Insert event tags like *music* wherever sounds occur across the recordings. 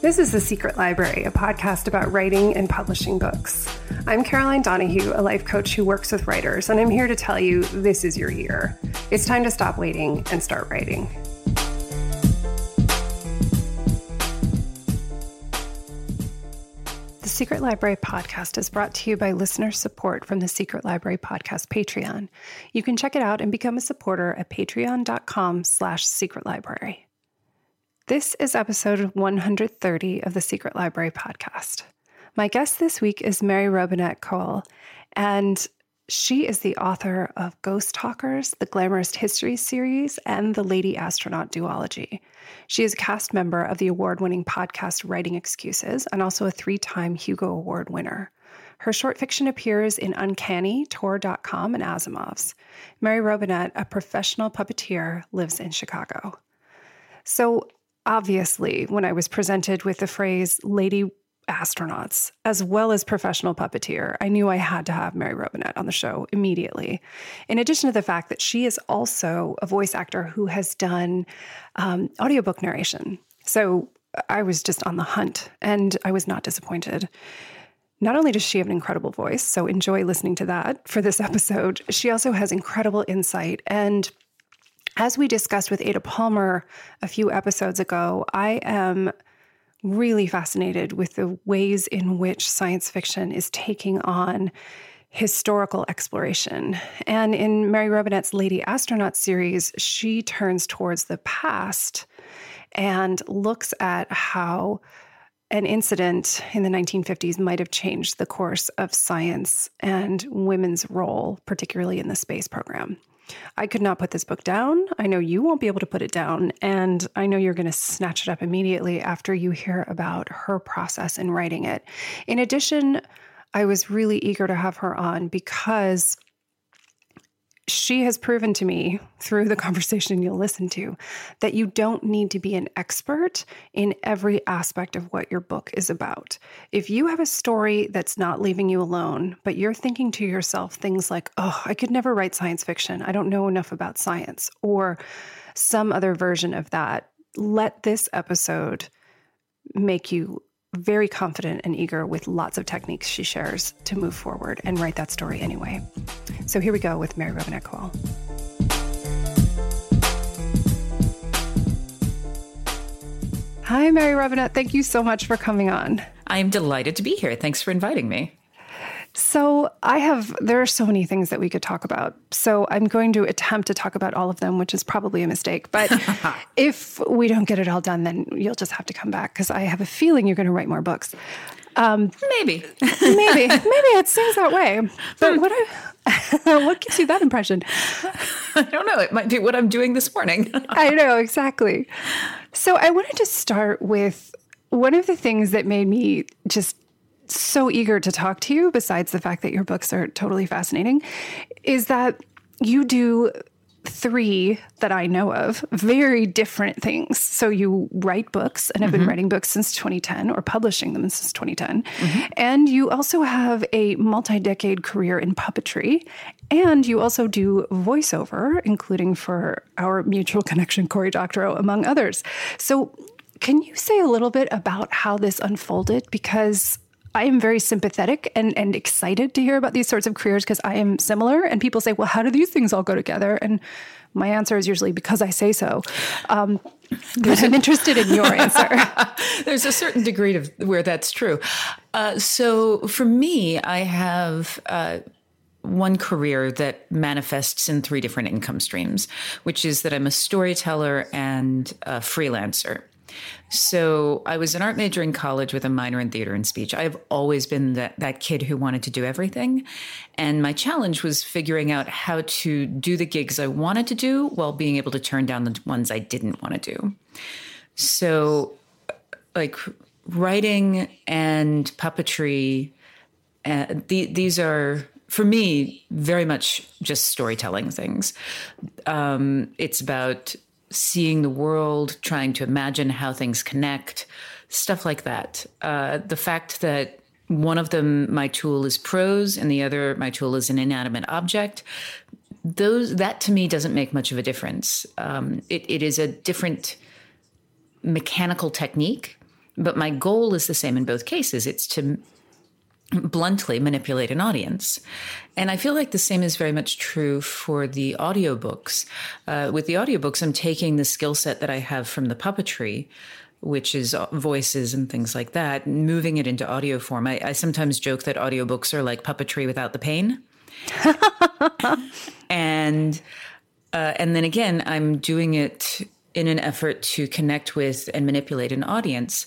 This is The Secret Library, a podcast about writing and publishing books. I'm Caroline Donahue, a life coach who works with writers, and I'm here to tell you this is your year. It's time to stop waiting and start writing. The Secret Library podcast is brought to you by listener support from the Secret Library podcast Patreon. You can check it out and become a supporter at patreon.com slash secret library. This is episode 130 of the Secret Library podcast. My guest this week is Mary Robinette Kowal, and she is the author of Ghost Talkers, the Glamourist History series, and the Lady Astronaut duology. She is a cast member of the award winning podcast Writing Excuses and also a three time Hugo Award winner. Her short fiction appears in Uncanny, Tor.com, and Asimov's. Mary Robinette, a professional puppeteer, lives in Chicago. So, obviously, when I was presented with the phrase lady astronauts as well as professional puppeteer, I knew I had to have Mary Robinette on the show immediately. In addition to the fact that she is also a voice actor who has done um, audiobook narration. So I was just on the hunt and I was not disappointed. Not only does she have an incredible voice, so enjoy listening to that for this *laughs* episode, she also has incredible insight and as we discussed with Ada Palmer a few episodes ago, I am really fascinated with the ways in which science fiction is taking on historical exploration. And in Mary Robinette's Lady Astronaut series, she turns towards the past and looks at how an incident in the 1950s might have changed the course of science and women's role, particularly in the space program. I could not put this book down. I know you won't be able to put it down. And I know you're going to snatch it up immediately after you hear about her process in writing it. In addition, I was really eager to have her on because she has proven to me through the conversation you'll listen to that you don't need to be an expert in every aspect of what your book is about. If you have a story that's not leaving you alone, but you're thinking to yourself things like, oh, I could never write science fiction, I don't know enough about science, or some other version of that, let this episode make you very confident and eager with lots of techniques she shares to move forward and write that story anyway. So here we go with Mary Robinette Kowal. Hi, Mary Robinette. Thank you so much for coming on. I am delighted to be here. Thanks for inviting me. So, I have, there are so many things that we could talk about. So, I'm going to attempt to talk about all of them, which is probably a mistake. But *laughs* if we don't get it all done, then you'll just have to come back because I have a feeling you're going to write more books. Um, maybe, *laughs* maybe, maybe it seems that way. But what I, *laughs* what gives you that impression? I don't know. It might be what I'm doing this morning. I know exactly. So I wanted to start with one of the things that made me just so eager to talk to you, besides the fact that your books are totally fascinating, is that you do three that I know of very different things. So you write books and have mm-hmm. been writing books since 2010 or publishing them since 2010. Mm-hmm. And you also have a multi decade career in puppetry. And you also do voiceover, including for our mutual connection, Cory Doctorow, among others. So can you say a little bit about how this unfolded? Because I am very sympathetic and, and excited to hear about these sorts of careers because I am similar. And people say, well, how do these things all go together? And my answer is usually because I say so. Um, I'm interested in your answer. *laughs* There's a certain degree of where that's true. Uh, so for me, I have. Uh, one career that manifests in three different income streams, which is that I'm a storyteller and a freelancer. So I was an art major in college with a minor in theater and speech. I've always been that, that kid who wanted to do everything. And my challenge was figuring out how to do the gigs I wanted to do while being able to turn down the ones I didn't want to do. So, like writing and puppetry, uh, the, these are for me very much just storytelling things. Um, it's about seeing the world, trying to imagine how things connect, stuff like that. Uh, the fact that one of them, my tool is prose, and the other, my tool is an inanimate object. Those that to me doesn't make much of a difference. Um, it, it is a different mechanical technique But my goal is the same in both cases. It's to bluntly manipulate an audience. And I feel like the same is very much true for the audiobooks. Uh, with the audiobooks, I'm taking the skill set that I have from the puppetry, which is voices and things like that, moving it into audio form. I, I sometimes joke that audiobooks are like puppetry without the pain. *laughs* and uh, and then again, I'm doing it in an effort to connect with and manipulate an audience.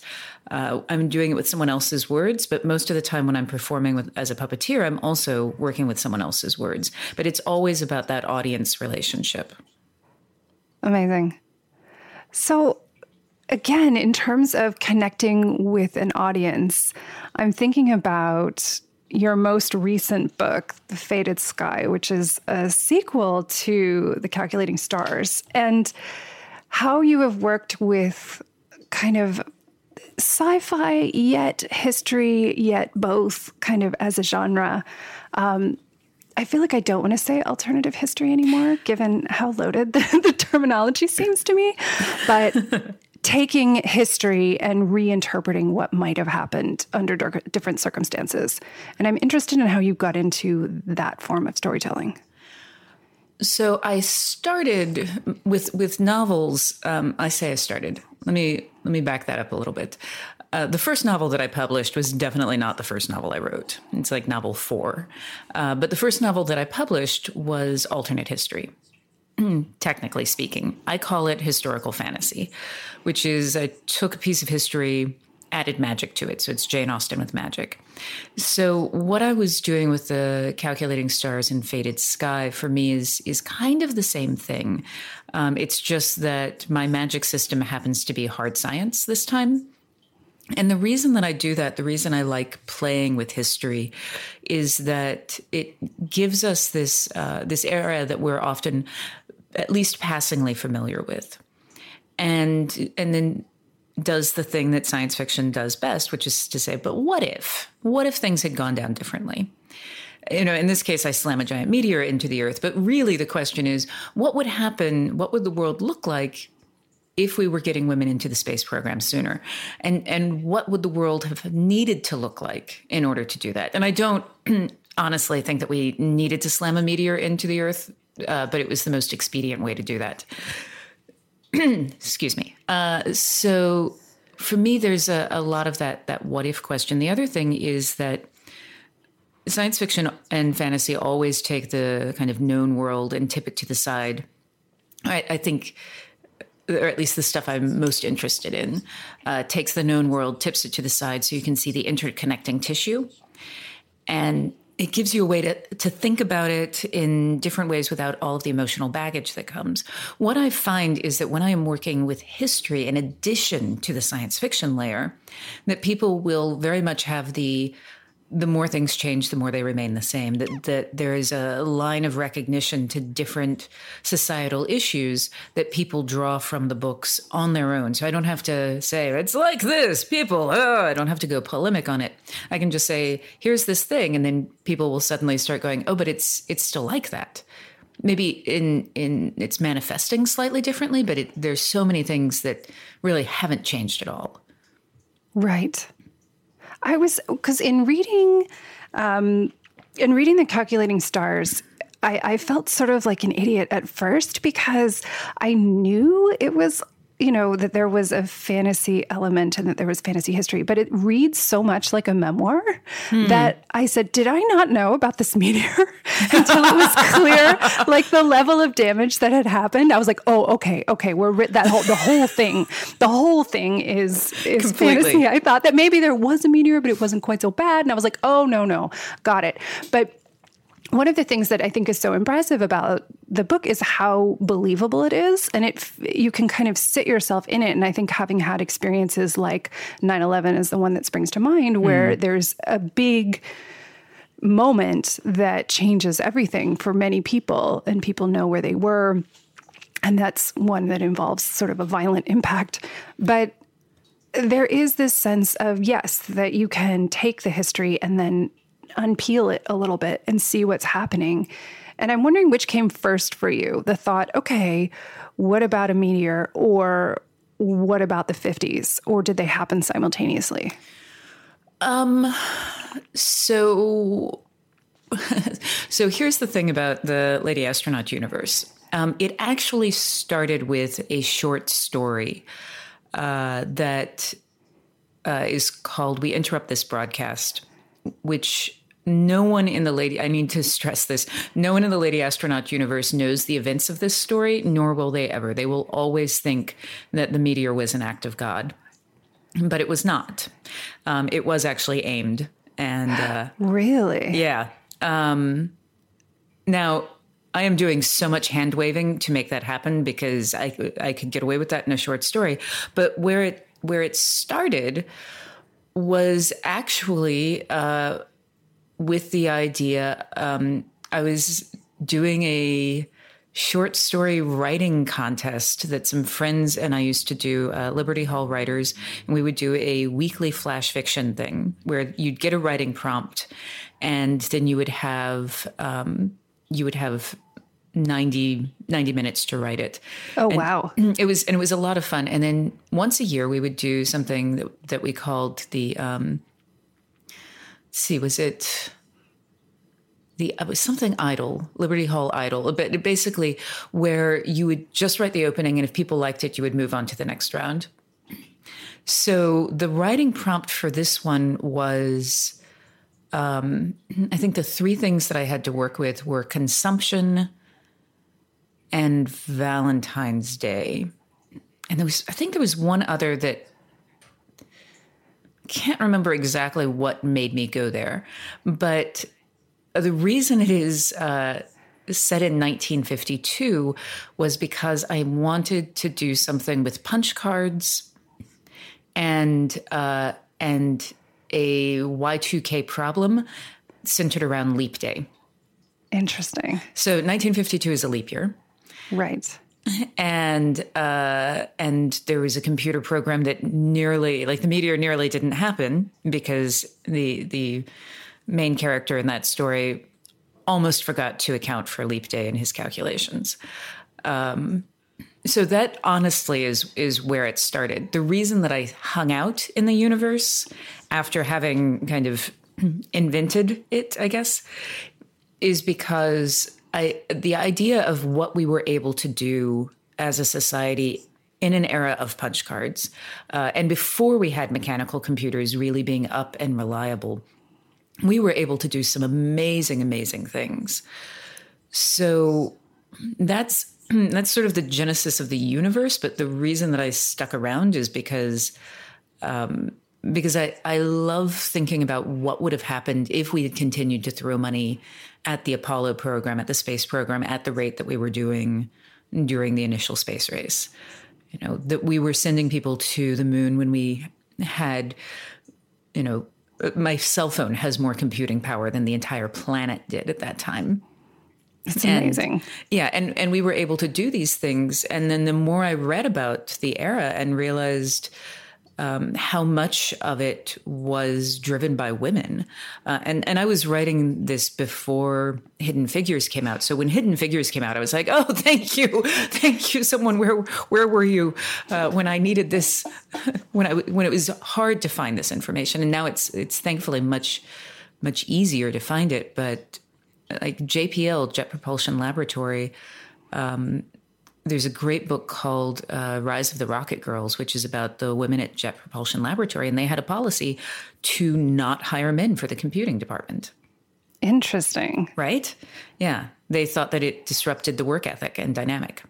Uh, I'm doing it with someone else's words, but most of the time when I'm performing with, as a puppeteer, I'm also working with someone else's words. But it's always about that audience relationship. Amazing. So, again, in terms of connecting with an audience, I'm thinking about your most recent book, The Fated Sky, which is a sequel to The Calculating Stars, and how you have worked with kind of sci fi, yet history, yet both kind of as a genre. Um, I feel like I don't want to say alternative history anymore, given how loaded the, *laughs* the terminology seems to me. But *laughs* taking history and reinterpreting what might have happened under different circumstances. And I'm interested in how you got into that form of storytelling. So I started with with novels. Um, I say I started. Let me let me back that up a little bit. Uh, the first novel that I published was definitely not the first novel I wrote. It's like novel four. Uh, but the first novel that I published was alternate history. *clears throat* technically speaking. I call it historical fantasy, which is I took a piece of history, added magic to it. So it's Jane Austen with magic. So what I was doing with the calculating stars and fated sky for me is is kind of the same thing. Um, it's just that my magic system happens to be hard science this time. And the reason that I do that, the reason I like playing with history, is that it gives us this uh, this era that we're often at least passingly familiar with. And and then does the thing that science fiction does best, which is to say, but what if? What if things had gone down differently? You know, in this case, I slam a giant meteor into the earth, but really the question is, what would happen? What would the world look like if we were getting women into the space program sooner? And and what would the world have needed to look like in order to do that? And I don't *clears throat* honestly think that we needed to slam a meteor into the earth uh, but it was the most expedient way to do that. *clears throat* Excuse me. Uh, so for me, there's a, a lot of that that what if question. The other thing is that science fiction and fantasy always take the kind of known world and tip it to the side. I, I think or at least the stuff I'm most interested in, uh, takes the known world, tips it to the side so you can see the interconnecting tissue. And it gives you a way to, to think about it in different ways without all of the emotional baggage that comes. What I find is that when I am working with history in addition to the science fiction layer, that people will very much have the the more things change, the more they remain the same. That, that there is a line of recognition to different societal issues that people draw from the books on their own. So I don't have to say, it's like this, people. Oh, I don't have to go polemic on it. I can just say, here's this thing. And then people will suddenly start going, oh, but it's it's still like that. Maybe in in it's manifesting slightly differently, but it, there's so many things that really haven't changed at all. Right. I was because in reading, um, in reading the calculating stars, I, I, felt sort of like an idiot at first because I knew it was you know, that there was a fantasy element and that there was fantasy history, but it reads so much like a memoir hmm. that I said, Did I not know about this meteor *laughs* until it was clear, like the level of damage that had happened? I was like, Oh, okay, okay, we're ri- that whole, the whole thing, the whole thing is, is fantasy. I thought that maybe there was a meteor, but it wasn't quite so bad. And I was like, Oh, no, no, got it. But one of the things that I think is so impressive about the book is how believable it is and it you can kind of sit yourself in it and I think having had experiences like 9/11 is the one that springs to mind where mm. there's a big moment that changes everything for many people and people know where they were and that's one that involves sort of a violent impact but there is this sense of yes that you can take the history and then unpeel it a little bit and see what's happening. And I'm wondering which came first for you the thought, okay, what about a meteor? Or what about the 50s, or did they happen simultaneously? Um, so, *laughs* so here's the thing about the Lady Astronaut universe. Um, it actually started with a short story uh, that uh, is called "We Interrupt This Broadcast," which no one in the lady i need to stress this. No one in the lady astronaut universe knows the events of this story nor will they ever. They will always think that the meteor was an act of god. But it was not. Um, it was actually aimed and uh, really? Yeah. Um, now I am doing so much hand waving to make that happen because I I could get away with that in a short story. But where it where it started was actually uh, with the idea. Um, I was doing a short story writing contest that some friends and I used to do, uh, Liberty Hall Writers, and we would do a weekly flash fiction thing where you'd get a writing prompt, and then you would have um, you would have 90, 90 minutes to write it. Oh and wow! *clears throat* It was and it was a lot of fun. And then once a year we would do something that that we called the um, see was it the it was something idle liberty hall idol but basically where you would just write the opening and if people liked it you would move on to the next round. So the writing prompt for this one was um, i think the three things that i had to work with were consumption and valentine's day. And there was i think there was one other that can't remember exactly what made me go there but the reason it is uh, set in 1952 was because I wanted to do something with punch cards and uh, and a Y2K problem centered around leap day. Interesting. So 1952 is a leap year. Right. And uh, and there was a computer program that nearly, like the meteor, nearly didn't happen because the the main character in that story almost forgot to account for leap day in his calculations. Um, so that honestly is is where it started. The reason that I hung out in the universe after having kind of *clears throat* invented it, I guess, is because I the idea of what we were able to do as a society in an era of punch cards, uh, and before we had mechanical computers really being up and reliable, we were able to do some amazing, amazing things. So that's *clears throat* that's sort of the genesis of the universe. But the reason that I stuck around is because um, because I, I love thinking about what would have happened if we had continued to throw money at the Apollo program, at the space program, at the rate that we were doing during the initial space race. You know, that we were sending people to the moon when we had, you know, my cell phone has more computing power than the entire planet did at that time. It's amazing. And, yeah, and and we were able to do these things, and then the more I read about the era and realized um, how much of it was driven by women. Uh, and and I was writing this before Hidden Figures came out. So when Hidden Figures came out, I was like, oh, *laughs* thank you, thank you, someone. Where where were you uh, when I needed this? *laughs* When I when it was hard to find this information, and now it's it's thankfully much much easier to find it. But like JPL, Jet Propulsion Laboratory. Um, there's a great book called uh, Rise of the Rocket Girls, which is about the women at Jet Propulsion Laboratory. And they had a policy to not hire men for the computing department. Interesting. Right? Yeah. They thought that it disrupted the work ethic and dynamic.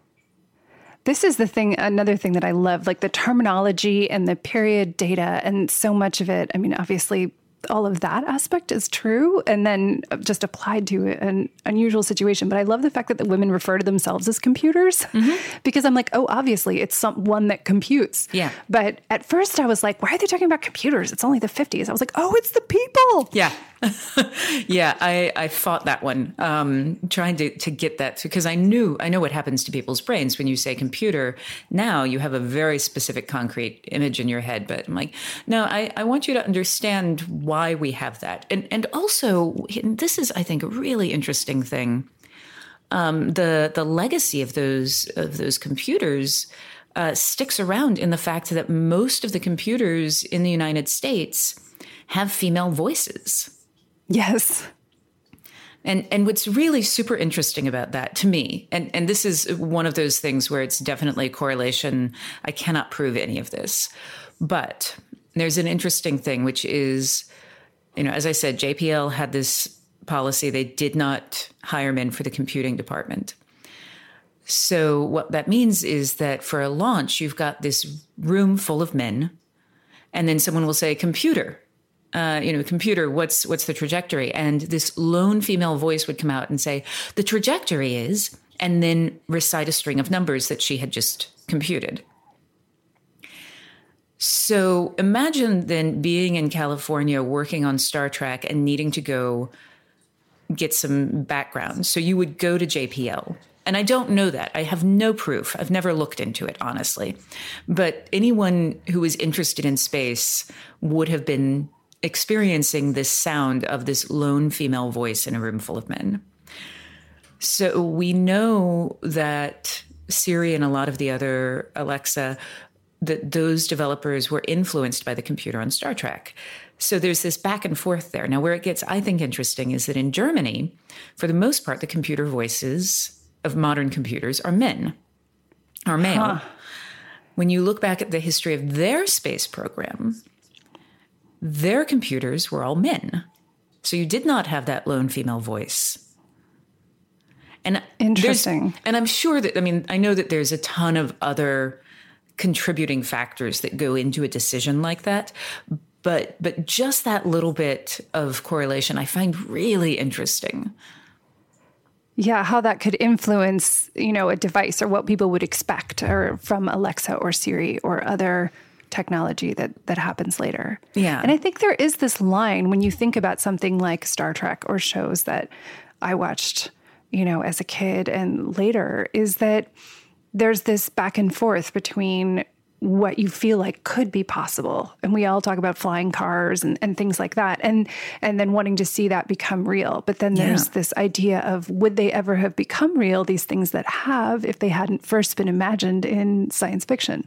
This is the thing, another thing that I love, like the terminology and the period data, and so much of it. I mean, obviously, all of that aspect is true and then just applied to an unusual situation. But I love the fact that the women refer to themselves as computers mm-hmm. because I'm like, oh, obviously it's some one that computes. Yeah. But at first I was like, why are they talking about computers? It's only the 50s. I was like, oh, it's the people. Yeah. Yeah, I, I fought that one, um, trying to, to get that because I knew I know what happens to people's brains when you say computer. Now you have a very specific concrete image in your head, but I'm like, no, I, I want you to understand why we have that, and and also and this is I think a really interesting thing. Um, the the legacy of those of those computers uh, sticks around in the fact that most of the computers in the United States have female voices. Yes. And and what's really super interesting about that to me, and, and this is one of those things where it's definitely a correlation. I cannot prove any of this. But there's an interesting thing, which is, you know, as I said, JPL had this policy. They did not hire men for the computing department. So what that means is that for a launch, you've got this room full of men, and then someone will say, computer, uh, you know, computer, what's what's the trajectory? And this lone female voice would come out and say, the trajectory is, and then recite a string of numbers that she had just computed. So imagine then being in California working on Star Trek and needing to go get some background. So you would go to JPL. And I don't know that. I have no proof. I've never looked into it, honestly. But anyone who is interested in space would have been experiencing this sound of this lone female voice in a room full of men. So we know that Siri and a lot of the other Alexa, that those developers were influenced by the computer on Star Trek. So there's this back and forth there. Now, where it gets, I think, interesting is that in Germany, for the most part, the computer voices of modern computers are men, are male. Huh. When you look back at the history of their space program, their computers were all men. So you did not have that lone female voice. And interesting. And I'm sure that I mean I know that there's a ton of other contributing factors that go into a decision like that, but but just that little bit of correlation I find really interesting. Yeah, how that could influence, you know, a device or what people would expect or from Alexa or Siri or other technology that that happens later. Yeah. And I think there is this line when you think about something like Star Trek or shows that I watched, you know, as a kid and later is that there's this back and forth between what you feel like could be possible and we all talk about flying cars and, and things like that and and then wanting to see that become real but then there's yeah. this idea of would they ever have become real these things that have if they hadn't first been imagined in science fiction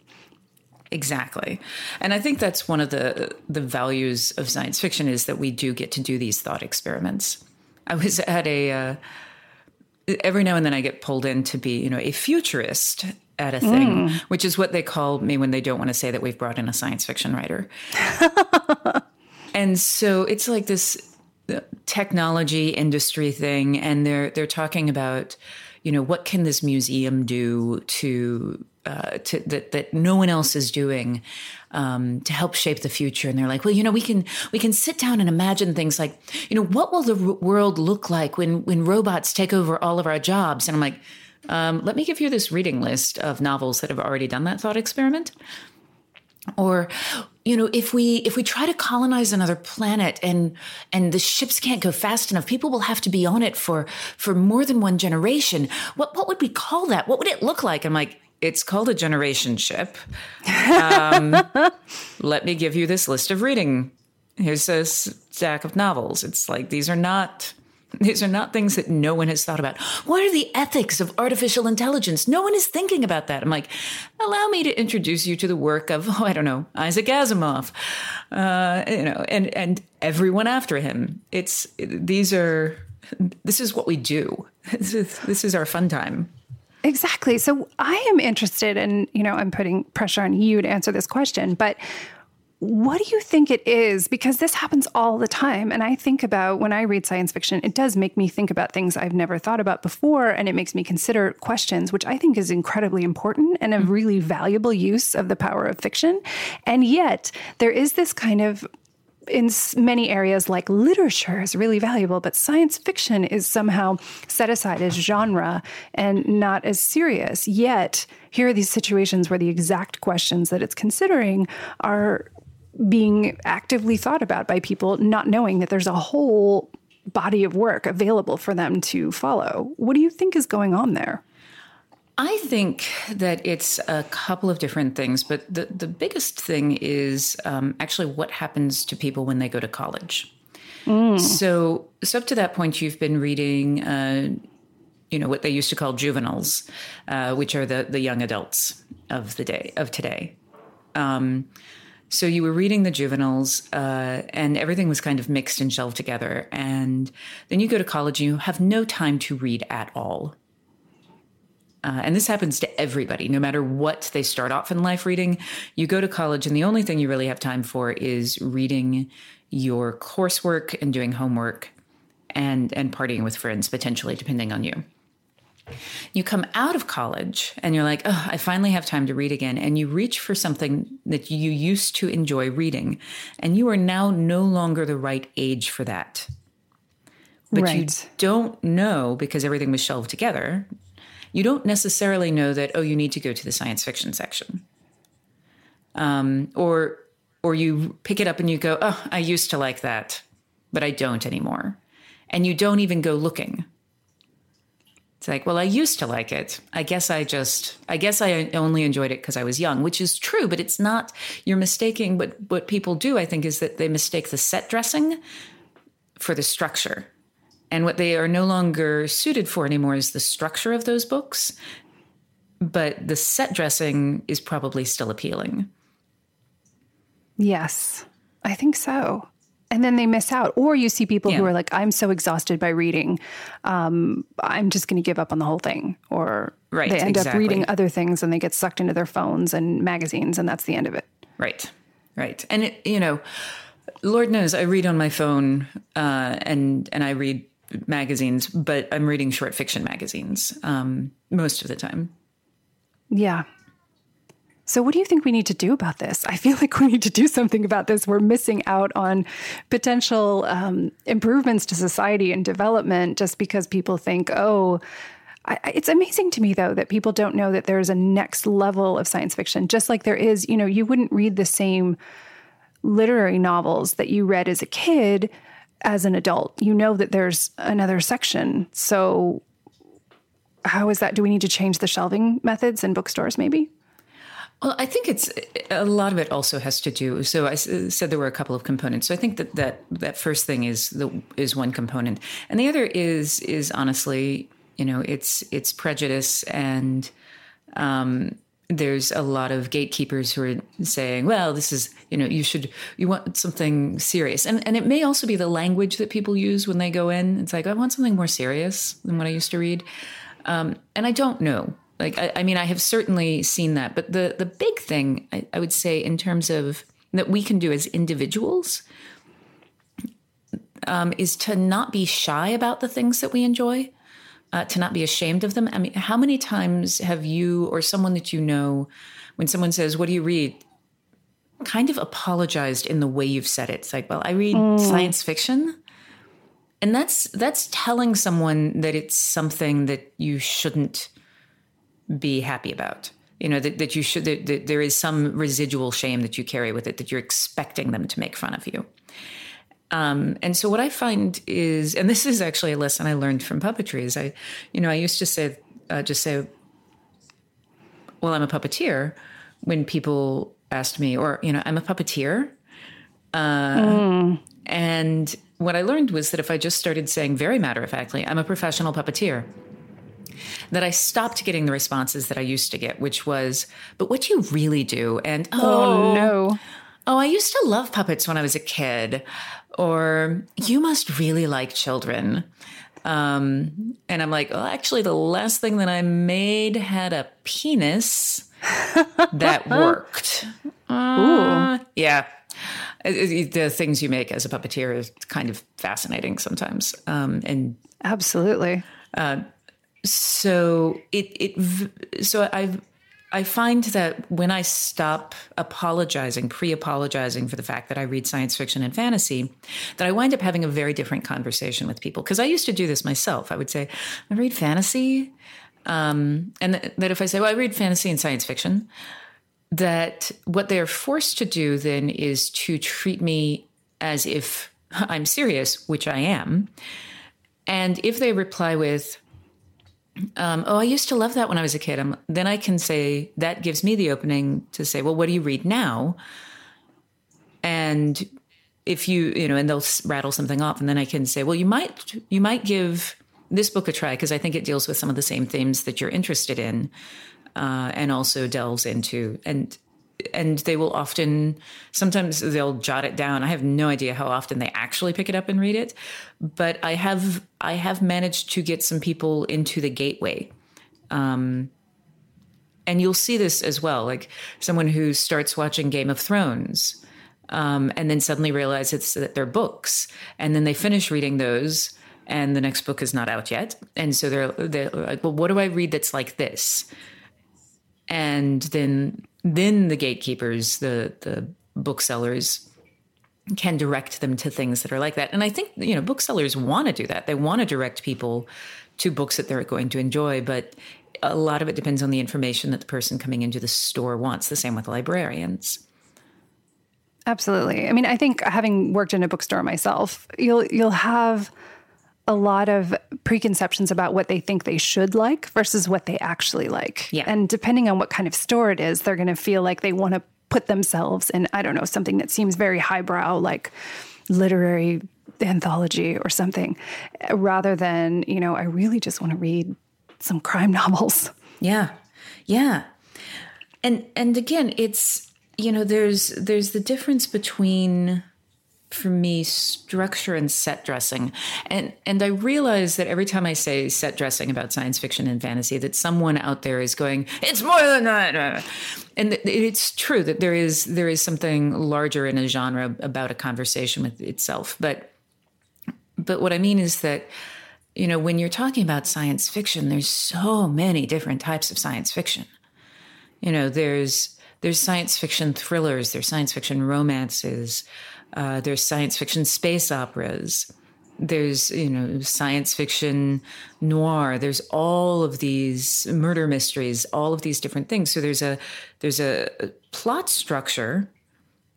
Exactly. And I think that's one of the the values of science fiction is that we do get to do these thought experiments. I was at a uh, every now and then I get pulled in to be, you know, a futurist at a thing, mm. which is what they call me when they don't want to say that we've brought in a science fiction writer. *laughs* and so it's like this uh, technology industry thing and they're they're talking about you know what can this museum do to uh, to, that that no one else is doing um, to help shape the future. And they're like, well, you know, we can we can sit down and imagine things like, you know, what will the r- world look like when when robots take over all of our jobs? And I'm like, um, let me give you this reading list of novels that have already done that thought experiment. Or, you know, if we if we try to colonize another planet and and the ships can't go fast enough, people will have to be on it for for more than one generation. What what would we call that? What would it look like? I'm like, it's called a generation ship. Um, *laughs* let me give you this list of reading. Here's a stack of novels. It's like these are not these are not things that no one has thought about. What are the ethics of artificial intelligence? No one is thinking about that. I'm like, allow me to introduce you to the work of, oh, *laughs* I don't know, Isaac Asimov, uh, you know, and and everyone after him. It's these are this is what we do. *laughs* This is, this is our fun time. Exactly. So I am interested in, you know, I'm putting pressure on you to answer this question, but what do you think it is? Because this happens all the time. And I think about when I read science fiction, it does make me think about things I've never thought about before. And it makes me consider questions, which I think is incredibly important and a mm-hmm. really valuable use of the power of fiction. And yet, there is this kind of in many areas like literature is really valuable, but science fiction is somehow set aside as genre and not as serious. Yet, here are these situations where the exact questions that it's considering are being actively thought about by people, not knowing that there's a whole body of work available for them to follow. What do you think is going on there? I think that it's a couple of different things, but the, the biggest thing is um, actually what happens to people when they go to college. Mm. So, so up to that point, you've been reading, uh, you know, what they used to call juveniles, uh, which are the the young adults, of the day of today. Um, so you were reading the juveniles, uh, and everything was kind of mixed and shelved together. And then you go to college, and you have no time to read at all. Uh, and this happens to everybody, no matter what they start off in life reading. You go to college, and the only thing you really have time for is reading your coursework and doing homework and and partying with friends potentially depending on you you come out of college and you're like, oh, I finally have time to read again. And you reach for something that you used to enjoy reading. And you are now no longer the right age for that. But right. you don't know because everything was shelved together. You don't necessarily know that, oh, you need to go to the science fiction section. Um, or or you pick it up and you go, oh, I used to like that, but I don't anymore. And you don't even go looking it's like, well, I used to like it. I guess I just, I guess I only enjoyed it because I was young, which is true, but it's not, you're mistaking. But what people do, I think, is that they mistake the set dressing for the structure. And what they are no longer suited for anymore is the structure of those books. But the set dressing is probably still appealing. Yes, I think so and then they miss out. Or you see people yeah. who are like, I'm so exhausted by reading, um, I'm just going to give up on the whole thing. Or right, they end exactly. up reading other things and they get sucked into their phones and magazines, and that's the end of it. Right, right. And, it, you know, Lord knows I read on my phone uh, and, and I read magazines, but I'm reading short fiction magazines um, most of the time. Yeah, so, what do you think we need to do about this? I feel like we need to do something about this. We're missing out on potential um, improvements to society and development just because people think, oh, I, it's amazing to me, though, that people don't know that there's a next level of science fiction. Just like there is, you know, you wouldn't read the same literary novels that you read as a kid as an adult. You know that there's another section. So, how is that? Do we need to change the shelving methods in bookstores, maybe? Well, I think it's a lot of it also has to do. So I said there were a couple of components. So I think that that that first thing is the is one component, and the other is is honestly, you know, it's it's prejudice and. Um, there's a lot of gatekeepers who are saying, well, this is, you know, you should, you want something serious. And, and it may also be the language that people use when they go in. It's like, I want something more serious than what I used to read. Um, and I don't know. Like, I, I, mean, I have certainly seen that. But the, the big thing I, I would say in terms of that we can do as individuals um, is to not be shy about the things that we enjoy, uh, to not be ashamed of them. I mean, how many times have you or someone that you know, when someone says, What do you read? kind of apologized in the way you've said it. It's like, Well, I read mm. science fiction. And that's that's telling someone that it's something that you shouldn't be happy about you know that, that you should that, that there is some residual shame that you carry with it that you're expecting them to make fun of you um, and so what i find is and this is actually a lesson i learned from puppetry is i you know i used to say uh, just say well i'm a puppeteer when people asked me or you know i'm a puppeteer uh, mm. and what i learned was that if i just started saying very matter of factly i'm a professional puppeteer that I stopped getting the responses that I used to get, which was, but what do you really do? And oh, oh no. Oh, I used to love puppets when I was a kid. Or you must really like children. Um, and I'm like, well, actually, the last thing that I made had a penis *laughs* that worked. Uh, yeah. The things you make as a puppeteer is kind of fascinating sometimes. Um, and absolutely. Uh, so it it so I I find that when I stop apologizing, pre-apologizing for the fact that I read science fiction and fantasy, that I wind up having a very different conversation with people. Because I used to do this myself. I would say, I read fantasy, um, and th- that if I say, well, I read fantasy and science fiction, that what they're forced to do then is to treat me as if *laughs* I'm serious, which I am. And if they reply with, um, oh, I used to love that when I was a kid. I'm, then I can say that gives me the opening to say, well, what do you read now? And if you, you know, and they'll rattle something off, and then I can say, well, you might, you might give this book a try because I think it deals with some of the same themes that you're interested in. uh, and also delves into and and they will often sometimes they'll jot it down. I have no idea how often they actually pick it up and read it but i have i have managed to get some people into the gateway. Um, and you'll see this as well like someone who starts watching game of thrones um, and then suddenly realizes that they're books and then they finish reading those and the next book is not out yet. And so they're, they're like well what do i read that's like this? And then then the gatekeepers, the the booksellers can direct them to things that are like that. And I think you know booksellers want to do that. They want to direct people to books that they're going to enjoy, but a lot of it depends on the information that the person coming into the store wants. The same with librarians. Absolutely. I mean, I think having worked in a bookstore myself, you'll you'll have a lot of preconceptions about what they think they should like versus what they actually like. Yeah. And depending on what kind of store it is, they're going to feel like they want to put themselves in, I don't know, something that seems very highbrow, like literary anthology or something, rather than, you know, I really just want to read some crime *laughs* novels. Yeah. Yeah. And and again, it's you know, there's there's the difference between for me structure and set dressing. And and i realize that every time i say set dressing about science fiction and fantasy that someone out there is going it's more than that. And it's true that there is there is something larger in a genre about a conversation with itself. But but what i mean is that you know when you're talking about science fiction there's so many different types of science fiction. You know there's there's science fiction thrillers there's science fiction romances uh, there's science fiction space operas. There's, you know, science fiction noir. There's all of these murder mysteries, all of these different things. So there's a there's a plot structure,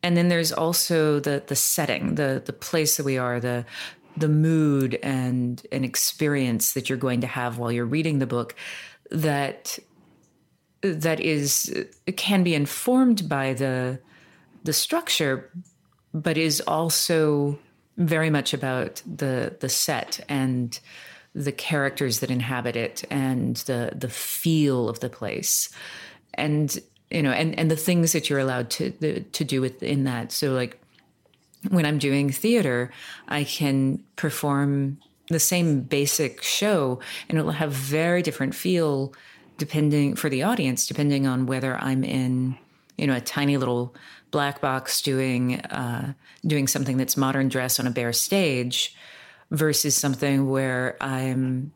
and then there's also the the setting, the the place that we are, the the mood and an experience that you're going to have while you're reading the book that that is can be informed by the the structure but is also very much about the the set and the characters that inhabit it and the the feel of the place. And you know and and the things that you're allowed to the, to do within that. So like when i'm doing theater i can perform the same basic show and it will have very different feel depending for the audience depending on whether i'm in you know a tiny little black box doing uh, doing something that's modern dress on a bare stage versus something where I'm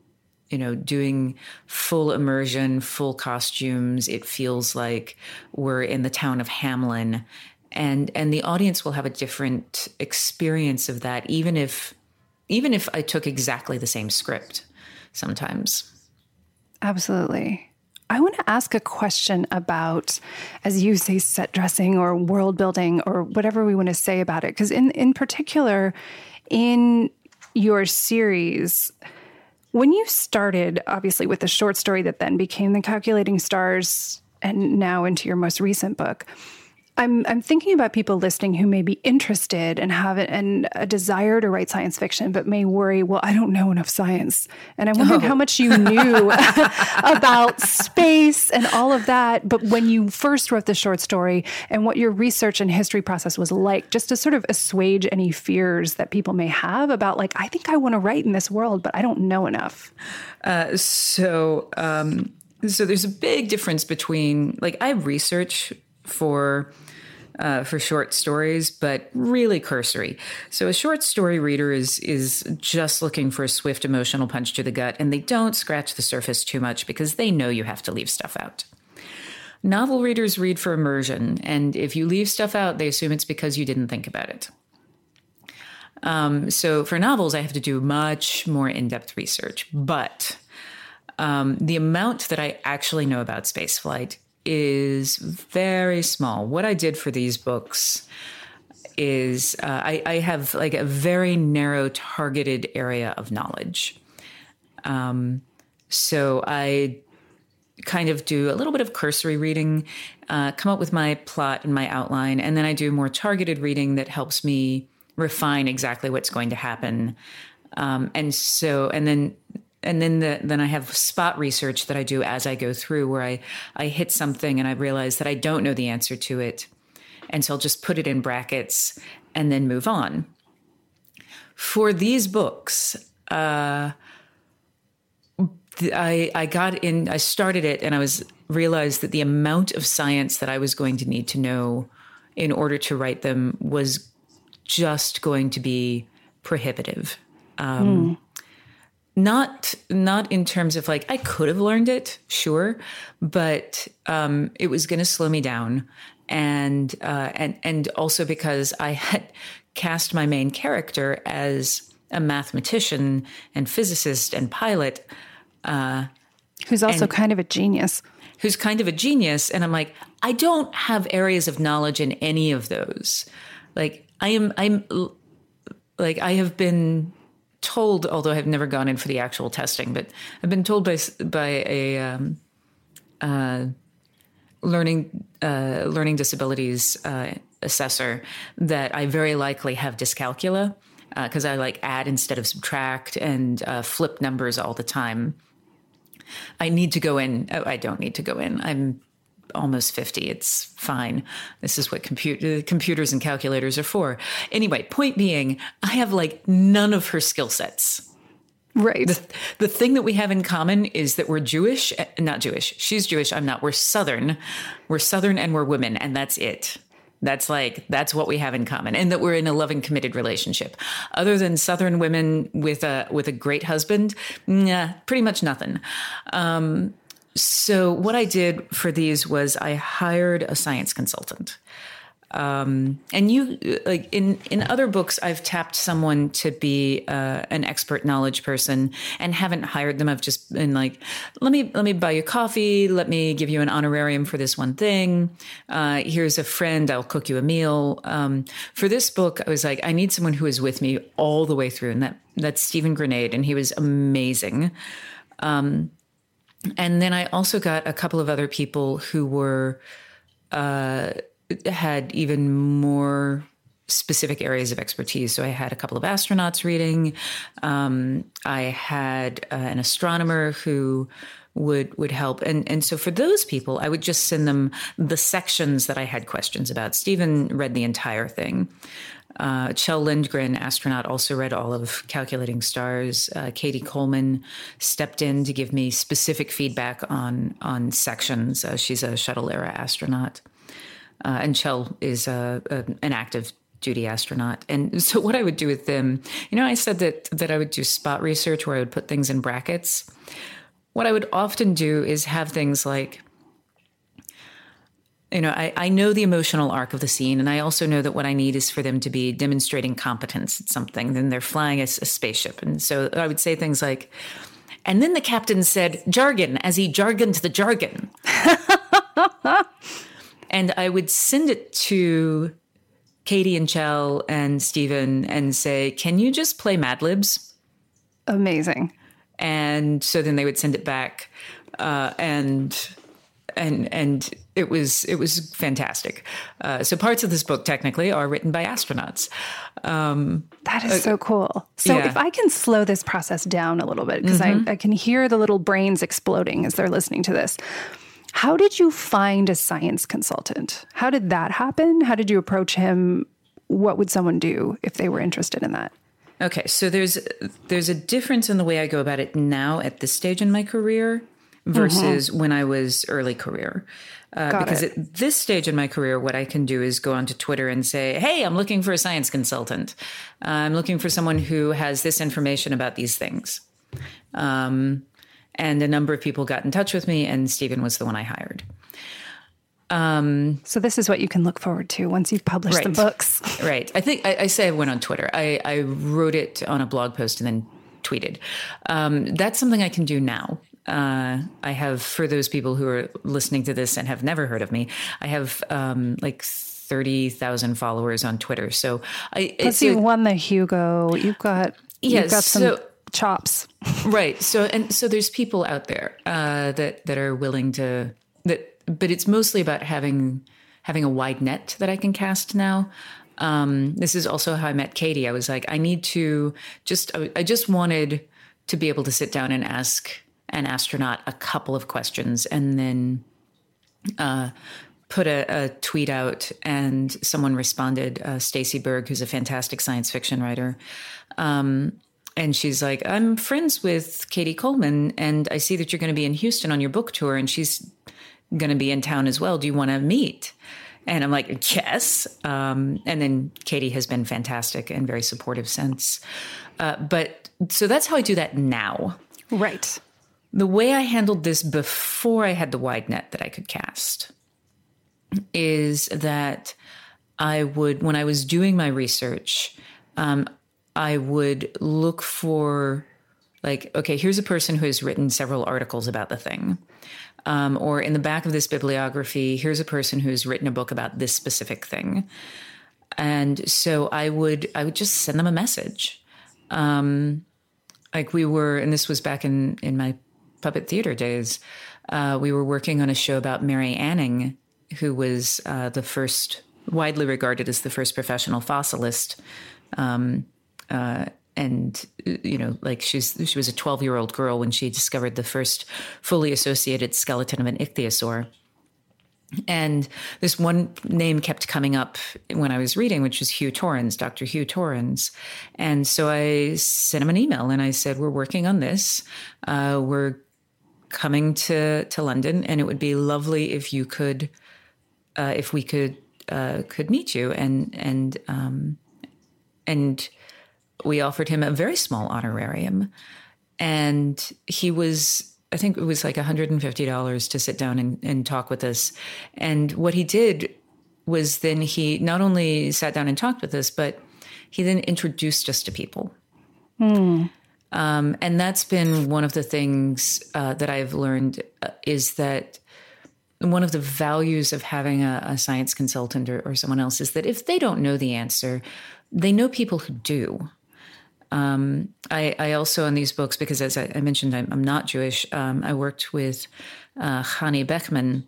you know doing full immersion full costumes. It feels like we're in the town of Hamelin, and and the audience will have a different experience of that even if even if I took exactly the same script sometimes. Absolutely I want to ask a question about, as you say, set dressing or world building or whatever we want to say about it. Because in in particular, in your series, when you started, obviously with the short story that then became the Calculating Stars, and now into your most recent book I'm I'm thinking about people listening who may be interested and have it, and a desire to write science fiction, but may worry, well, I don't know enough science, and I'm wondering oh. how much you knew *laughs* about space and all of that. But when you first wrote the short story, and what your research and history process was like, just to sort of assuage any fears that people may have about, like, I think I want to write in this world, but I don't know enough. Uh, so. Um, so there's a big difference between like I research for uh, for short stories, but really cursory. So a short story reader is is just looking for a swift emotional punch to the gut, and they don't scratch the surface too much because they know you have to leave stuff out. Novel readers read for immersion, and if you leave stuff out, they assume it's because you didn't think about it. Um, so for novels, I have to do much more in depth research, but um, the amount that I actually know about spaceflight is very small. What I did for these books is uh, I, I, have like a very narrow, targeted area of knowledge. Um, so I kind of do a little bit of cursory reading, uh, come up with my plot and my outline, and then I do more targeted reading that helps me refine exactly what's going to happen. Um, and so, and then and then the, then I have spot research that I do as I go through, where I I hit something and I realize that I don't know the answer to it, and so I'll just put it in brackets and then move on. For these books, uh, I I got in. I started it, and I was realized that the amount of science that I was going to need to know in order to write them was just going to be prohibitive. Um, mm. Not not in terms of like I could have learned it, sure, but um, it was going to slow me down, and uh, and and also because I had *laughs* cast my main character as a mathematician and physicist and pilot. Uh, Who's also kind of a genius. Who's kind of a genius. And I'm like, I don't have areas of knowledge in any of those. Like, I am, I'm, like, I have been told, although I've never gone in for the actual testing, but I've been told by, by a, um, uh, learning, uh, learning disabilities, uh, assessor that I very likely have dyscalculia because uh, I like add instead of subtract and uh, flip numbers all the time. I need to go in. Oh, I don't need to go in. I'm almost 50. It's fine. This is what computer, computers and calculators are for. Anyway, point being, I have like none of her skill sets. Right. The, the thing that we have in common is that we're Jewish, eh, not Jewish. She's Jewish. I'm not. We're Southern. We're Southern and we're women, and that's it. That's like that's what we have in common, and that we're in a loving, committed relationship. Other than Southern women with a with a great husband, nah, pretty much nothing. Um, so what I did for these was I hired a science consultant. Um, and you like in in other books, I've tapped someone to be uh, an expert knowledge person and haven't hired them. I've just been like, let me let me buy you coffee. Let me give you an honorarium for this one thing. Uh, here's a friend. I'll cook you a meal. Um, for this book, I was like, I need someone who is with me all the way through, and that that's Stephen Granade, and he was amazing. Um, and then I also got a couple of other people who were. Uh, had even more specific areas of expertise. So I had a couple of astronauts reading. Um, I had uh, an astronomer who would would help and and so for those people I would just send them the sections that I had questions about. Stephen read the entire thing. Uh, Kjell Lindgren, astronaut, also read all of Calculating Stars. Uh, Cady Coleman stepped in to give me specific feedback on on sections. Uh, she's a shuttle era astronaut. Uh, and Kjell is a, a, an active duty astronaut. And so what I would do with them, you know, I said that that I would do spot research where I would put things in brackets. What I would often do is have things like you know, I, I know the emotional arc of the scene, and I also know that what I need is for them to be demonstrating competence at something. Then they're flying a, a spaceship. And so I would say things like, and then the captain said jargon as he jargoned the jargon. *laughs* And I would send it to Cady and Kjell and Stephen and say, Can you just play Mad Libs? Amazing. And so then they would send it back. Uh, and and and it was it was fantastic. Uh, so parts of this book technically are written by astronauts. Um, that is uh, so cool. So yeah. if I can slow this process down a little bit because mm-hmm. I, I can hear the little brains exploding as they're listening to this. How did you find a science consultant? How did that happen? How did you approach him? What would someone do if they were interested in that? Okay, so there's there's a difference in the way I go about it now at this stage in my career versus mm-hmm. when I was early career. Uh, because it. at this stage in my career, what I can do is go onto Twitter and say, "Hey, I'm looking for a science consultant. Uh, I'm looking for someone who has this information about these things." Um, and a number of people got in touch with me, and Stephen was the one I hired. Um, so this is what you can look forward to once you've published right, the books. *laughs* right. I think I, I, say I went on Twitter. I, I, wrote it on a blog post and then tweeted. Um, that's something I can do now. Uh, I have for those people who are listening to this and have never heard of me. I have um, like thirty thousand followers on Twitter. So I plus you won the Hugo. You've got yes. You've got some, so chops. *laughs* right. So and so there's people out there uh, that that are willing to that, but it's mostly about having having a wide net that I can cast now. Um, this is also how I met Cady. I was like, I need to just I just wanted to be able to sit down and ask an astronaut a couple of questions and then uh, put a, a, tweet out and someone responded uh, stacey berg who's a fantastic science fiction writer um, and she's like i'm friends with cady coleman and i see that you're going to be in houston on your book tour and she's going to be in town as well. Do you want to meet? And i'm like yes. Um, and then cady has been fantastic and very supportive since. Uh, but so that's how i do that now. Right. The way I handled this before I had the wide net that I could cast is that I would, when I was doing my research, um, I would look for, like, okay, here's a person who has written several articles about the thing. Um, or in the back of this bibliography, here's a person who's written a book about this specific thing. And so I would, I would just send them a message. Um, like we were, and this was back in in my puppet theater days, uh, we were working on a show about Mary Anning, who was uh, the first, widely regarded as the first professional fossilist. Um, uh, and you know, like she's she was a twelve year old girl when she discovered the first fully associated skeleton of an ichthyosaur. And this one name kept coming up when I was reading, which was Hugh Torrens, Dr. Hugh Torrens. And so I sent him an email and I said, We're working on this. Uh, we're coming to to London, and it would be lovely if you could, uh, if we could uh, could meet you. And and um, and we offered him a very small honorarium, and he was. I think it was like $150 to sit down and, and talk with us. And what he did was then he not only sat down and talked with us, but he then introduced us to people. Hmm. Um, and that's been one of the things uh, that I've learned uh, is that one of the values of having a, a science consultant or, or, someone else is that if they don't know the answer, they know people who do. Um, I, I, also, in these books, because as I, I mentioned, I'm, I'm, not Jewish, um, I worked with uh, Chani Beckman,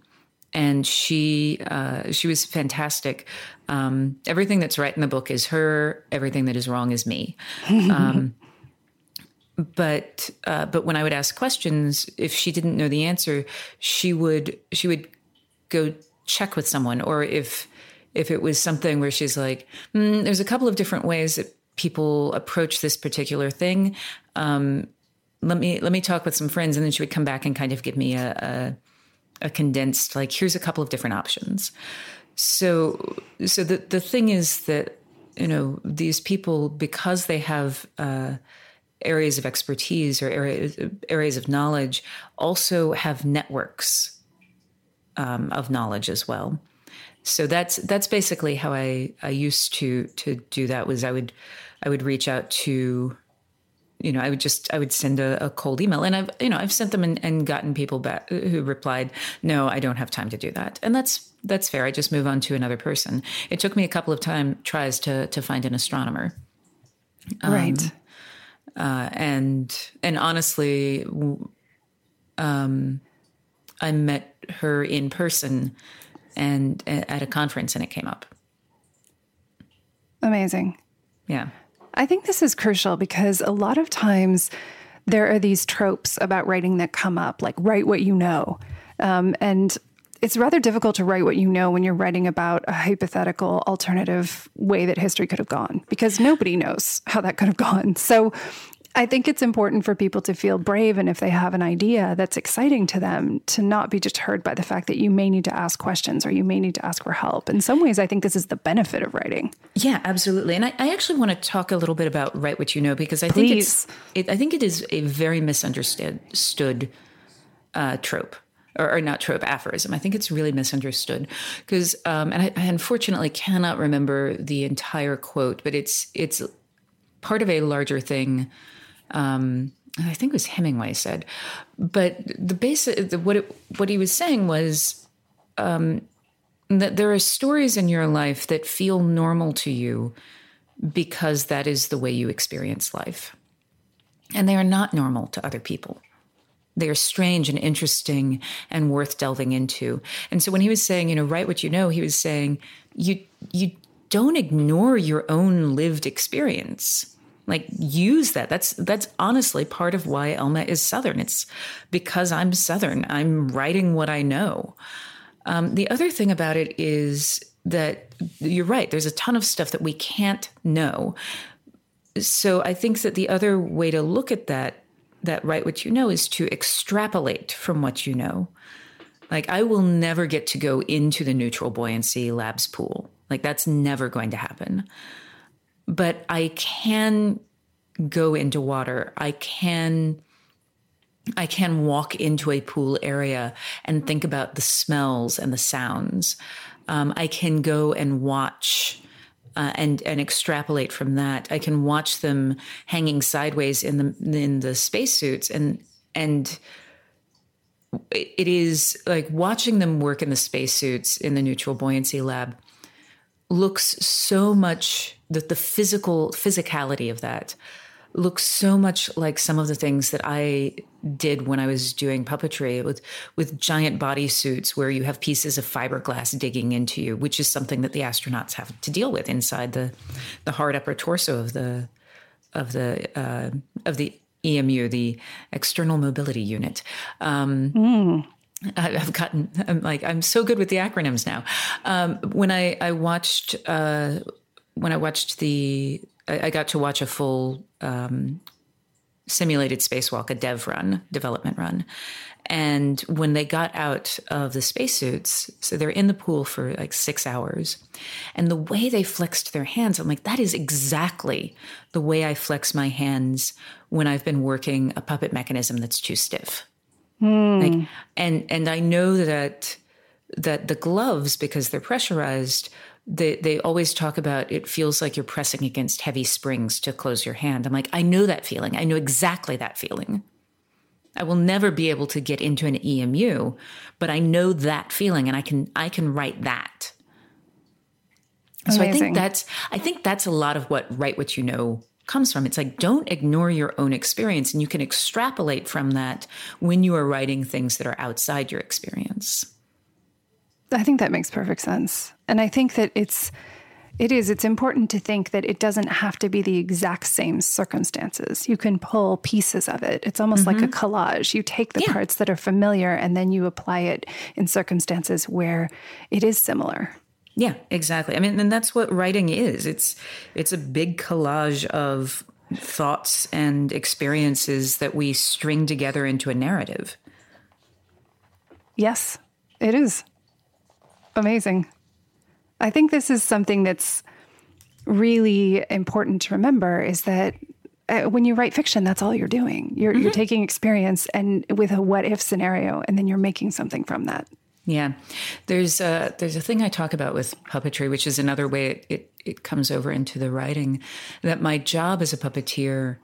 and she uh, she was fantastic. Um, everything that's right in the book is her. Everything that is wrong is me. Um, *laughs* but uh, but when I would ask questions, if she didn't know the answer, she would she would go check with someone, or if if it was something where she's like, mm, there's a couple of different ways that people approach this particular thing. Um, let me let me talk with some friends, and then she would come back and kind of give me a, a, a condensed like, here's a couple of different options. So so the the thing is that you know these people because they have. Uh, areas of expertise or areas, areas of knowledge also have networks um, of knowledge as well. So that's that's basically how I, I used to to do that was I would I would reach out to you know I would just I would send a, a cold email and I've you know I've sent them and, and gotten people back who replied no I don't have time to do that and that's that's fair I just move on to another person. It took me a couple of time tries to to find an astronomer. Right. Um, uh, and and honestly, um, I met her in person and at a conference, and it came up. Amazing. Yeah. I think this is crucial because a lot of times there are these tropes about writing that come up, like write what you know. Um, and it's rather difficult to write what you know when you're writing about a hypothetical alternative way that history could have gone because nobody knows how that could have gone. So I think it's important for people to feel brave and if they have an idea that's exciting to them, to not be deterred by the fact that you may need to ask questions or you may need to ask for help. In some ways, I think this is the benefit of writing. Yeah, absolutely. And I, I actually want to talk a little bit about write what you know because I Please. think it's it, I think it is a very misunderstood uh, trope or, or, not trope aphorism. I think it's really misunderstood because, um, and I, I, unfortunately cannot remember the entire quote, but it's it's part of a larger thing. Um, I think it was Hemingway said, but the basic the, what it, what he was saying was um, that there are stories in your life that feel normal to you because that is the way you experience life, and they are not normal to other people. They are strange and interesting and worth delving into. And so when he was saying, you know, write what you know, he was saying you you don't ignore your own lived experience. Like use that. That's that's honestly part of why elma is southern. It's because i'm southern. I'm writing what i know. Um, the other thing about it is that you're right. There's a ton of stuff that we can't know. So i think that the other way to look at that that write what you know is to extrapolate from what you know. Like i will never get to go into the neutral buoyancy labs pool. Like that's never going to happen but I can go into water. I can I can walk into a pool area and think about the smells and the sounds. Um, I can go and watch uh, and and extrapolate from that. I can watch them hanging sideways in the in the spacesuits and and it is like watching them work in the spacesuits in the neutral buoyancy lab looks so much that the physical physicality of that looks so much like some of the things that I did when I was doing puppetry with with giant bodysuits where you have pieces of fiberglass digging into you, which is something that the astronauts have to deal with inside the the hard upper torso of the of the uh, of the EMU, the External Mobility Unit. Um, mm. I've gotten I'm like I'm so good with the acronyms now. Um, when I I watched uh, when I watched the I, I, got to watch a full um, simulated spacewalk, a dev run, development run, and when they got out of the spacesuits, so they're in the pool for like six hours, and the way they flexed their hands, I'm like that is exactly the way I flex my hands when I've been working a puppet mechanism that's too stiff. Mm. Like, and and I know that that the gloves, because they're pressurized, they they always talk about it feels like you're pressing against heavy springs to close your hand. I'm like, I know that feeling. I know exactly that feeling. I will never be able to get into an EMU, but I know that feeling and I can I can write that. Amazing. So I think that's I think that's a lot of what write what you know comes from. It's like don't ignore your own experience and you can extrapolate from that when you are writing things that are outside your experience. I think that makes perfect sense. And I think that it's it is it's important to think that it doesn't have to be the exact same circumstances. You can pull pieces of it. It's almost mm-hmm. like a mm-hmm. collage. You take the yeah. parts that are familiar and then you apply it in circumstances where it is similar. Yeah, exactly. I mean, and that's what writing is. It's it's a big collage of thoughts and experiences that we string together into a narrative. Yes, it is. Amazing. I think this is something that's really important to remember is that uh, when you write fiction, that's all you're doing. You're, mm-hmm. you're taking experience and with a what if scenario, and then you're making something from that. Yeah, there's a there's a thing I talk about with puppetry, which is another way it, it, it comes over into the writing. That my job as a puppeteer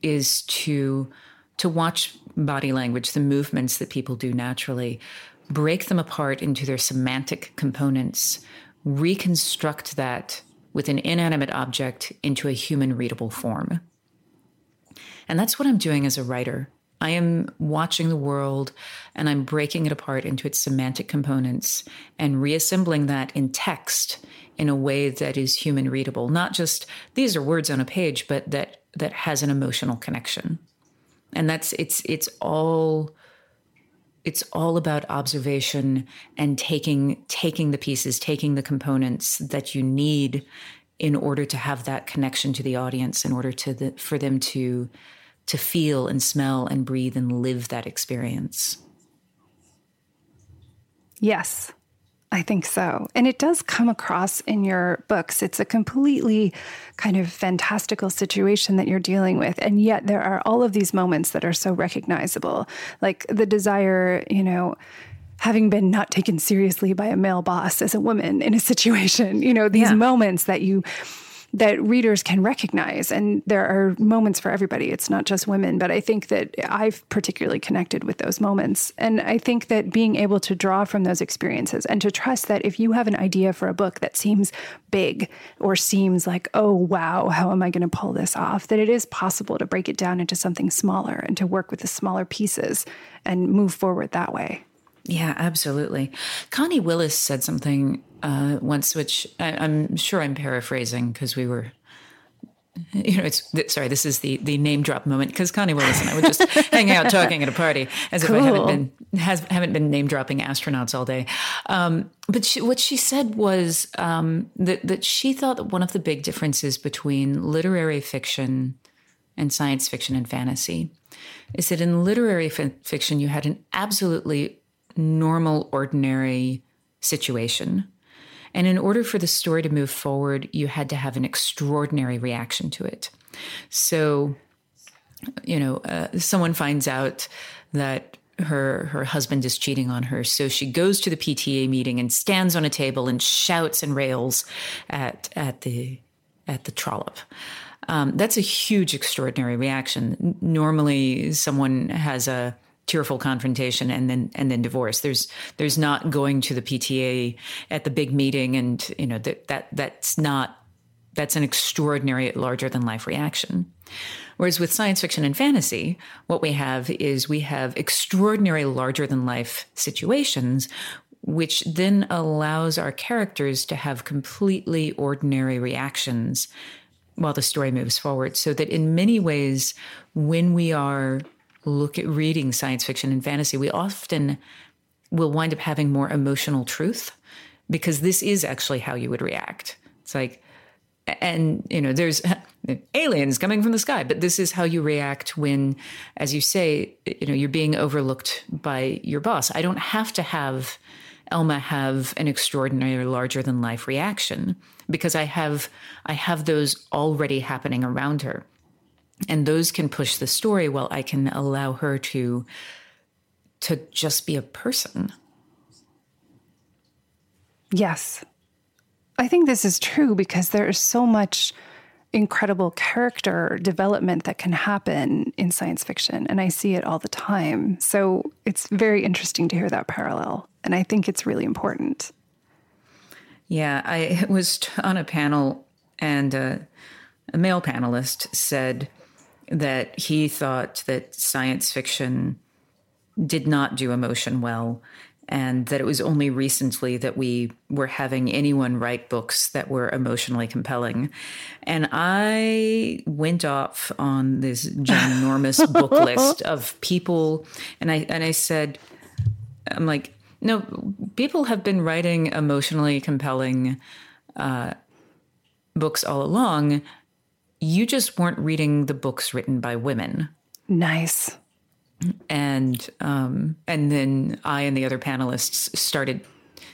is to to watch body language, the movements that people do naturally, break them apart into their semantic components, reconstruct that with an inanimate object into a human readable form. And that's what I'm doing as a writer. I am watching the world and I'm breaking it apart into its semantic components and reassembling that in text in a way that is human readable. Not just these are words on a page, but that that has an emotional connection. And that's it's it's all it's all about observation and taking taking the pieces, taking the components that you need in order to have that connection to the audience, in order to the, for them to to feel and smell and breathe and live that experience. Yes, I think so. And it does come across in your books. It's a completely kind of fantastical situation that you're dealing with. And yet there are all of these moments that are so recognizable, like the desire, you know, having been not taken seriously by a male boss as a woman in a *laughs* situation, you know, these yeah. moments that you that readers can recognize. And there are moments for everybody. It's not just women, but I think that I've particularly connected with those moments. And I think that being able to draw from those experiences and to trust that if you have an idea for a book that seems big or seems like, oh, wow, how am I going to pull this off? That it is possible to break it down into something smaller and to work with the smaller pieces and move forward that way. Yeah, absolutely. Connie Willis said something uh, once, which I, am sure I'm paraphrasing because we were you know, it's sorry. This is the the name drop moment because Connie Willis and I were just *laughs* hanging out talking at a party, as cool. if I haven't been has haven't been name dropping astronauts all day. Um, but she, what she said was um, that that she thought that one of the big differences between literary fiction and science fiction and fantasy is that in literary f- fiction you had an absolutely normal, ordinary situation and in order for the story to move forward, you had to have an extraordinary reaction to it. So, you know, uh, someone finds out that her her husband is cheating on her, so she goes to the PTA meeting and stands on a table and shouts and rails at at the at the trollop. Um, that's a huge, extraordinary reaction. Normally, someone has a tearful confrontation and then and then divorce. There's there's not going to the PTA at the big meeting and you know that that that's not that's an extraordinary larger than life reaction. Whereas with science fiction and fantasy what we have is we have extraordinary larger than life situations which then allows our characters to have completely ordinary reactions while the story moves forward. So that in many ways when we are look at reading science fiction and fantasy, we often will wind up having more emotional truth because this is actually how you would react. It's like, and you know, there's *laughs* aliens coming from the sky, but this is how you react when, as you say, you know, you're being overlooked by your boss. I don't have to have Elma have an extraordinary larger than life reaction because I have I have those already happening around her and those can push the story while i can allow her to to just be a person. Yes. I think this is true because there is so much incredible character development that can happen in science fiction and i see it all the time. So it's very interesting to hear that parallel and i think it's really important. Yeah i *laughs* was on a panel and uh, a male panelist said that he thought that science fiction did not do emotion well and that it was only recently that we were having anyone write books that were emotionally compelling. And I went off on this ginormous *laughs* book list of people and I and I said I'm like no people have been writing emotionally compelling uh, books all along you just weren't reading the books written by women. Nice. And um, and then I and the other panelists started.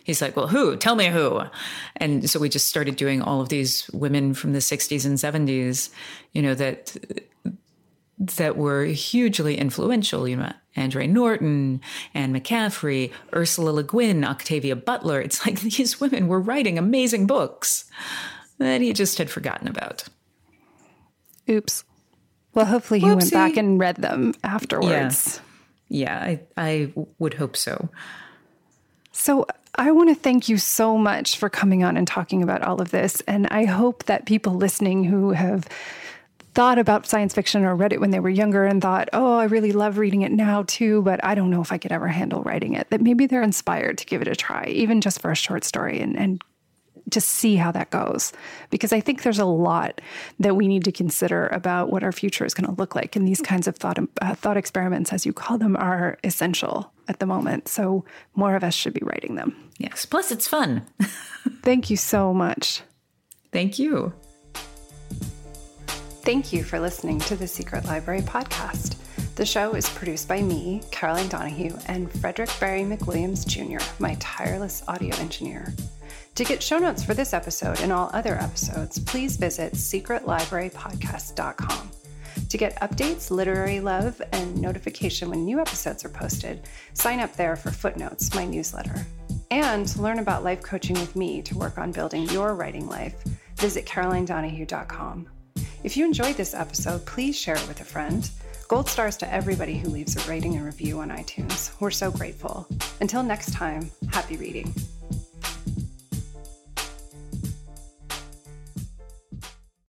He's like, "Well, who? Tell me who." And so we just started doing all of these women from the '60s and '70s, you know that that were hugely influential. You know, Andre Norton, Anne McCaffrey, Ursula Le Guin, Octavia Butler. It's like *laughs* these women were writing amazing books that he just had forgotten about. Oops. Well, hopefully he Whoopsie. went back and read them afterwards. Yeah, yeah I, I would hope so. So I want to thank you so much for coming on and talking about all of this. And I hope that people listening who have thought about science fiction or read it when they were younger and thought, oh, I really love reading it now too, but I don't know if I could ever handle writing it, that maybe they're inspired to give it a try, even just for a short story and, and to see how that goes because I think there's a lot that we need to consider about what our future is going to look like, and these kinds of thought uh, thought experiments, as you call them, are essential at the moment. So more of us should be writing them. Yes. Plus, it's fun. *laughs* Thank you so much. Thank you. Thank you for listening to the Secret Library podcast. The show is produced by me, Caroline Donahue, and Frederick Barry McWilliams Jr., my tireless audio engineer. To get show notes for this episode and all other episodes, please visit secretlibrarypodcast.com. To get updates, literary love, and notification when new episodes are posted, sign up there for Footnotes, my newsletter. And to learn about life coaching with me to work on building your writing life, visit carolinedonahue.com. If you enjoyed this episode, please share it with a friend. Gold stars to everybody who leaves a rating and review on iTunes. We're so grateful. Until next time, happy reading.